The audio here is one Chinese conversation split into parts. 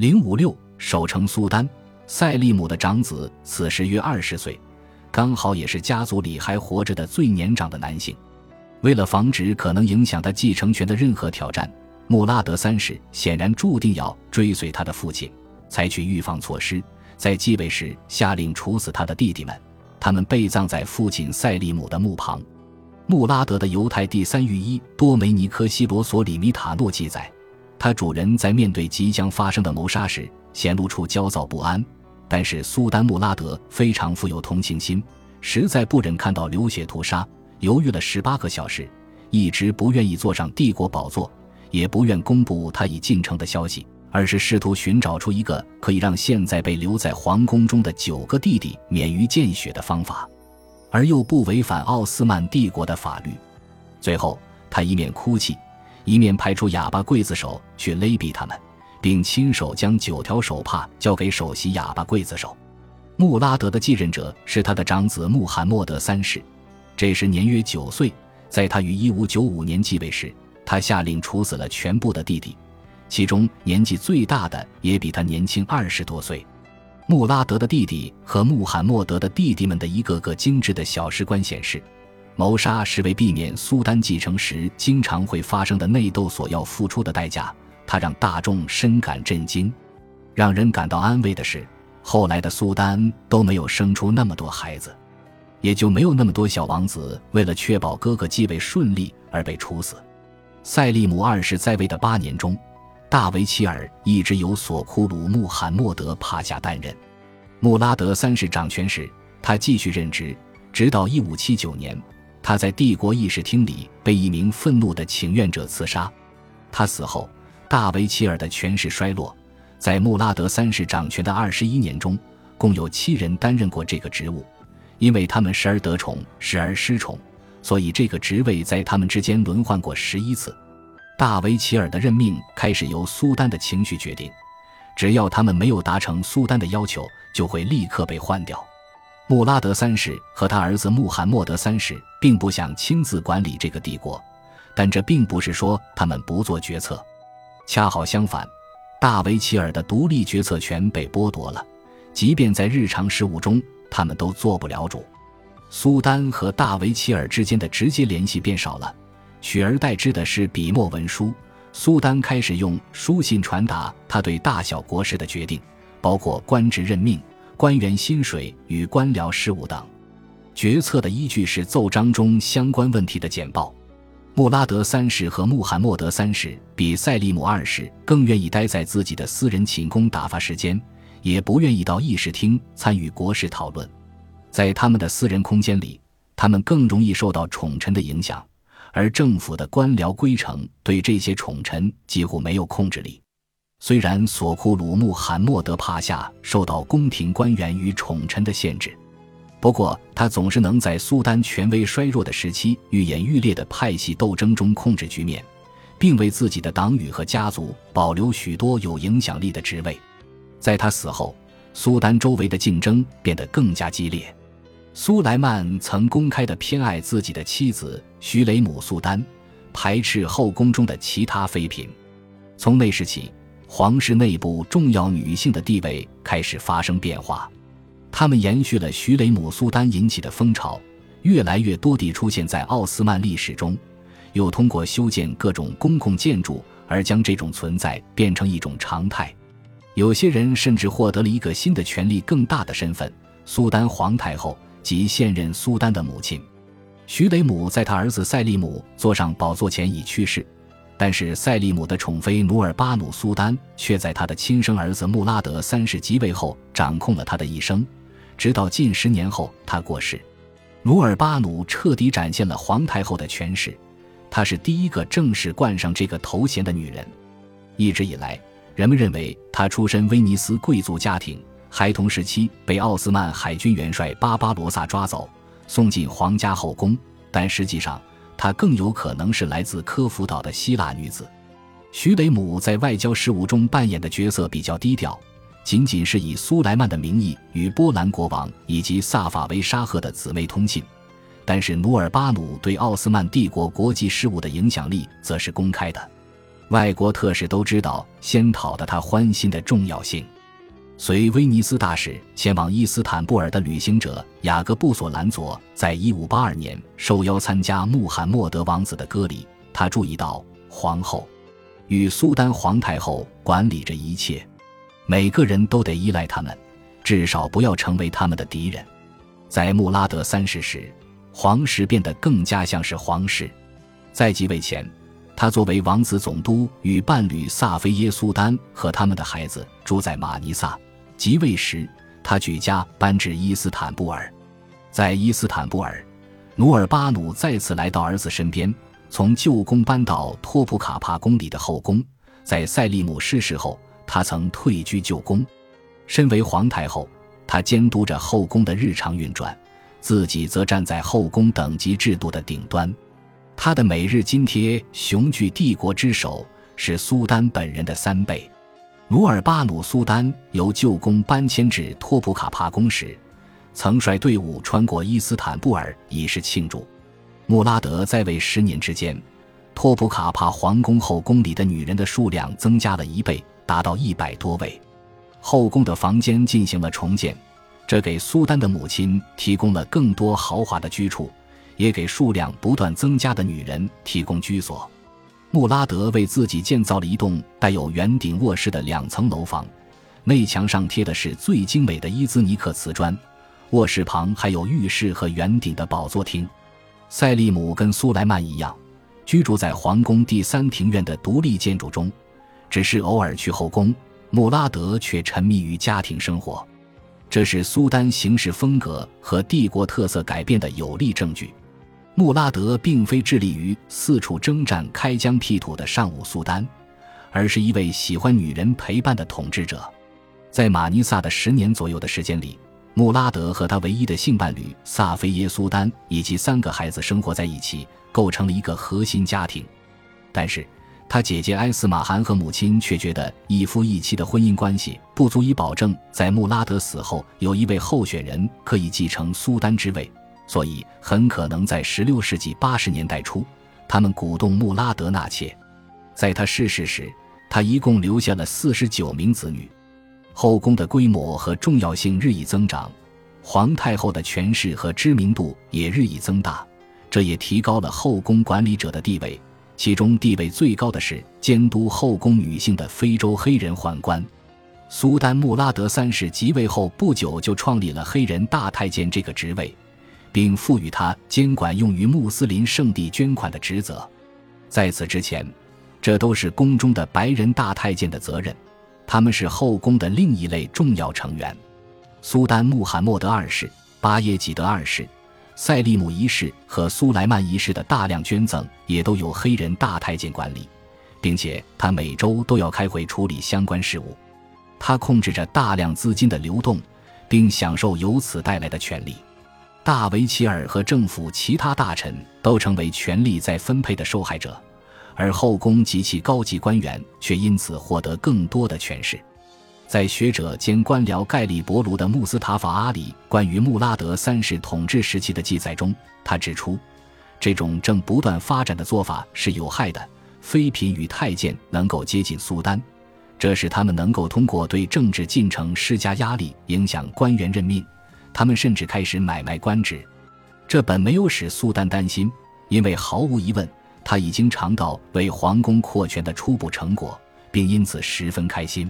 零五六守城苏丹塞利姆的长子，此时约二十岁，刚好也是家族里还活着的最年长的男性。为了防止可能影响他继承权的任何挑战，穆拉德三世显然注定要追随他的父亲，采取预防措施，在继位时下令处死他的弟弟们，他们被葬在父亲塞利姆的墓旁。穆拉德的犹太第三御医多梅尼科西罗索里米塔诺记载，他主人在面对即将发生的谋杀时显露出焦躁不安，但是苏丹穆拉德非常富有同情心，实在不忍看到流血屠杀，犹豫了十八个小时，一直不愿意坐上帝国宝座，也不愿公布他已进城的消息，而是试图寻找出一个可以让现在被留在皇宫中的九个弟弟免于见血的方法。而又不违反奥斯曼帝国的法律。最后，他一面哭泣，一面派出哑巴刽子手去勒毙他们，并亲手将九条手帕交给首席哑巴刽子手。穆拉德的继任者是他的长子穆罕默德三世，这时年约九岁。在他于一五九五年继位时，他下令处死了全部的弟弟，其中年纪最大的也比他年轻二十多岁。穆拉德的弟弟和穆罕默德的弟弟们的一个个精致的小石棺显示，谋杀是为避免苏丹继承时经常会发生的内斗所要付出的代价。他让大众深感震惊。让人感到安慰的是，后来的苏丹都没有生出那么多孩子，也就没有那么多小王子为了确保哥哥继位顺利而被处死。塞利姆二世在位的八年中。大维齐尔一直由索库鲁穆罕默德帕夏担任。穆拉德三世掌权时，他继续任职，直到一五七九年，他在帝国议事厅里被一名愤怒的请愿者刺杀。他死后，大维齐尔的权势衰落。在穆拉德三世掌权的二十一年中，共有七人担任过这个职务，因为他们时而得宠，时而失宠，所以这个职位在他们之间轮换过十一次。大维齐尔的任命开始由苏丹的情绪决定，只要他们没有达成苏丹的要求，就会立刻被换掉。穆拉德三世和他儿子穆罕默德三世并不想亲自管理这个帝国，但这并不是说他们不做决策，恰好相反，大维齐尔的独立决策权被剥夺了，即便在日常事务中，他们都做不了主。苏丹和大维齐尔之间的直接联系变少了。取而代之的是笔墨文书。苏丹开始用书信传达他对大小国事的决定，包括官职任命、官员薪水与官僚事务等。决策的依据是奏章中相关问题的简报。穆拉德三世和穆罕默德三世比塞利姆二世更愿意待在自己的私人寝宫打发时间，也不愿意到议事厅参与国事讨论。在他们的私人空间里，他们更容易受到宠臣的影响。而政府的官僚规程对这些宠臣几乎没有控制力。虽然索库鲁穆罕默德帕夏受到宫廷官员与宠臣的限制，不过他总是能在苏丹权威衰弱的时期愈演愈烈的派系斗争中控制局面，并为自己的党羽和家族保留许多有影响力的职位。在他死后，苏丹周围的竞争变得更加激烈。苏莱曼曾公开的偏爱自己的妻子徐雷姆苏丹，排斥后宫中的其他妃嫔。从那时起，皇室内部重要女性的地位开始发生变化。他们延续了徐雷姆苏丹引起的风潮，越来越多地出现在奥斯曼历史中，又通过修建各种公共建筑而将这种存在变成一种常态。有些人甚至获得了一个新的权力更大的身份——苏丹皇太后。及现任苏丹的母亲，徐雷姆在他儿子塞利姆坐上宝座前已去世，但是塞利姆的宠妃努尔巴努苏丹却在他的亲生儿子穆拉德三世即位后掌控了他的一生，直到近十年后他过世。努尔巴努彻底展现了皇太后的权势，她是第一个正式冠上这个头衔的女人。一直以来，人们认为她出身威尼斯贵族家庭。孩童时期被奥斯曼海军元帅巴巴罗萨抓走，送进皇家后宫，但实际上她更有可能是来自科孚岛的希腊女子。徐雷姆在外交事务中扮演的角色比较低调，仅仅是以苏莱曼的名义与波兰国王以及萨法维沙赫的姊妹通信。但是努尔巴努对奥斯曼帝国国际事务的影响力则是公开的。外国特使都知道先讨得他欢心的重要性。随威尼斯大使前往伊斯坦布尔的旅行者雅各布·索兰佐，在一五八二年受邀参加穆罕默德王子的歌礼。他注意到，皇后与苏丹皇太后管理着一切，每个人都得依赖他们，至少不要成为他们的敌人。在穆拉德三世时，皇室变得更加像是皇室。在即位前，他作为王子总督与伴侣萨菲耶苏丹和他们的孩子住在马尼萨。即位时，他举家搬至伊斯坦布尔。在伊斯坦布尔，努尔巴努再次来到儿子身边，从旧宫搬到托普卡帕宫里的后宫。在塞利姆逝世后，他曾退居旧宫。身为皇太后，她监督着后宫的日常运转，自己则站在后宫等级制度的顶端。她的每日津贴雄踞帝国之首，是苏丹本人的三倍。努尔巴努苏丹由旧宫搬迁至托普卡帕宫时，曾率队伍穿过伊斯坦布尔以示庆祝。穆拉德在位十年之间，托普卡帕皇宫后宫里的女人的数量增加了一倍，达到一百多位。后宫的房间进行了重建，这给苏丹的母亲提供了更多豪华的居处，也给数量不断增加的女人提供居所。穆拉德为自己建造了一栋带有圆顶卧室的两层楼房，内墙上贴的是最精美的伊兹尼克瓷砖，卧室旁还有浴室和圆顶的宝座厅。塞利姆跟苏莱曼一样，居住在皇宫第三庭院的独立建筑中，只是偶尔去后宫。穆拉德却沉迷于家庭生活，这是苏丹行事风格和帝国特色改变的有力证据。穆拉德并非致力于四处征战、开疆辟土的上武苏丹，而是一位喜欢女人陪伴的统治者。在马尼萨的十年左右的时间里，穆拉德和他唯一的性伴侣萨菲耶苏丹以及三个孩子生活在一起，构成了一个核心家庭。但是，他姐姐埃斯马汗和母亲却觉得一夫一妻的婚姻关系不足以保证在穆拉德死后有一位候选人可以继承苏丹之位。所以，很可能在16世纪80年代初，他们鼓动穆拉德纳妾。在他逝世时，他一共留下了49名子女。后宫的规模和重要性日益增长，皇太后的权势和知名度也日益增大，这也提高了后宫管理者的地位。其中地位最高的是监督后宫女性的非洲黑人宦官。苏丹穆拉德三世即位后不久，就创立了黑人大太监这个职位。并赋予他监管用于穆斯林圣地捐款的职责。在此之前，这都是宫中的白人大太监的责任。他们是后宫的另一类重要成员。苏丹穆罕默德二世、巴耶济德二世、塞利姆一世和苏莱曼一世的大量捐赠也都由黑人大太监管理，并且他每周都要开会处理相关事务。他控制着大量资金的流动，并享受由此带来的权利。大维齐尔和政府其他大臣都成为权力再分配的受害者，而后宫及其高级官员却因此获得更多的权势。在学者兼官僚盖里伯卢的穆斯塔法阿里关于穆拉德三世统治时期的记载中，他指出，这种正不断发展的做法是有害的。妃嫔与太监能够接近苏丹，这使他们能够通过对政治进程施加压力，影响官员任命。他们甚至开始买卖官职，这本没有使苏丹担心，因为毫无疑问，他已经尝到为皇宫扩权的初步成果，并因此十分开心。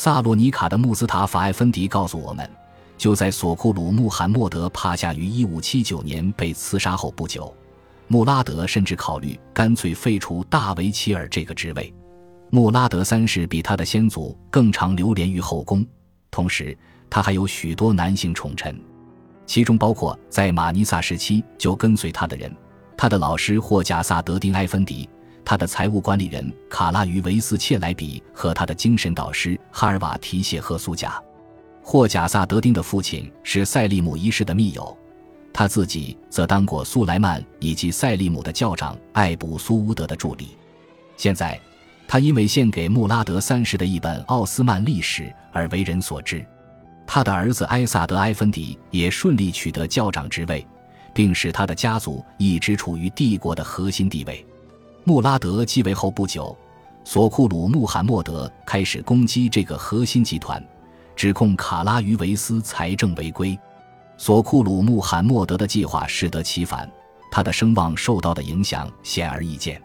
萨洛尼卡的穆斯塔法艾芬迪告诉我们，就在索库鲁穆罕默德帕夏于1579年被刺杀后不久，穆拉德甚至考虑干脆废除大维齐尔这个职位。穆拉德三世比他的先祖更常流连于后宫，同时。他还有许多男性宠臣，其中包括在马尼萨时期就跟随他的人，他的老师霍贾萨德丁埃芬迪，他的财务管理人卡拉于维斯切莱比和他的精神导师哈尔瓦提谢赫苏贾。霍贾萨德丁的父亲是塞利姆一世的密友，他自己则当过苏莱曼以及塞利姆的教长艾卜苏乌德的助理。现在，他因为献给穆拉德三世的一本奥斯曼历史而为人所知。他的儿子埃萨德·埃芬迪也顺利取得教长职位，并使他的家族一直处于帝国的核心地位。穆拉德继位后不久，索库鲁穆罕默德开始攻击这个核心集团，指控卡拉于维斯财政违规。索库鲁穆罕默德的计划适得其反，他的声望受到的影响显而易见。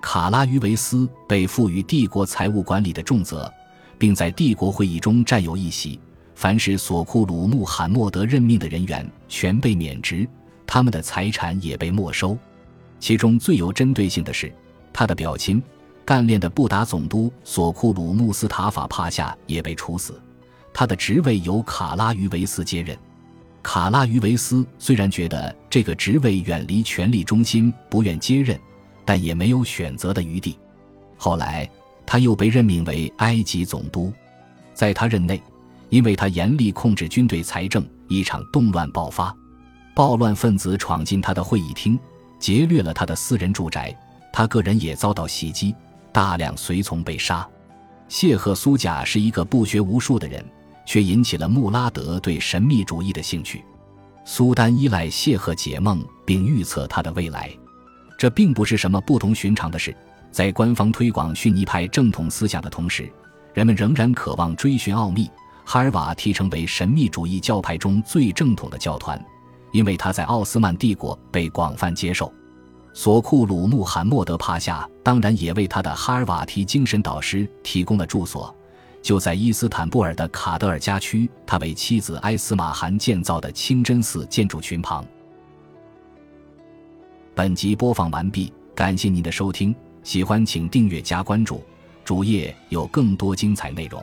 卡拉于维斯被赋予帝国财务管理的重责，并在帝国会议中占有一席。凡是索库鲁穆罕默德任命的人员全被免职，他们的财产也被没收。其中最有针对性的是，他的表亲干练的布达总督索库鲁穆斯塔法帕夏也被处死，他的职位由卡拉于维斯接任。卡拉于维斯虽然觉得这个职位远离权力中心，不愿接任，但也没有选择的余地。后来，他又被任命为埃及总督，在他任内。因为他严厉控制军队财政，一场动乱爆发，暴乱分子闯进他的会议厅，劫掠了他的私人住宅，他个人也遭到袭击，大量随从被杀。谢赫苏贾是一个不学无术的人，却引起了穆拉德对神秘主义的兴趣。苏丹依赖谢赫解梦，并预测他的未来，这并不是什么不同寻常的事。在官方推广逊尼派正统思想的同时，人们仍然渴望追寻奥秘。哈尔瓦提成为神秘主义教派中最正统的教团，因为他在奥斯曼帝国被广泛接受。索库鲁穆罕默德帕夏当然也为他的哈尔瓦提精神导师提供了住所，就在伊斯坦布尔的卡德尔加区，他为妻子埃斯玛汗建造的清真寺建筑群旁。本集播放完毕，感谢您的收听，喜欢请订阅加关注，主页有更多精彩内容。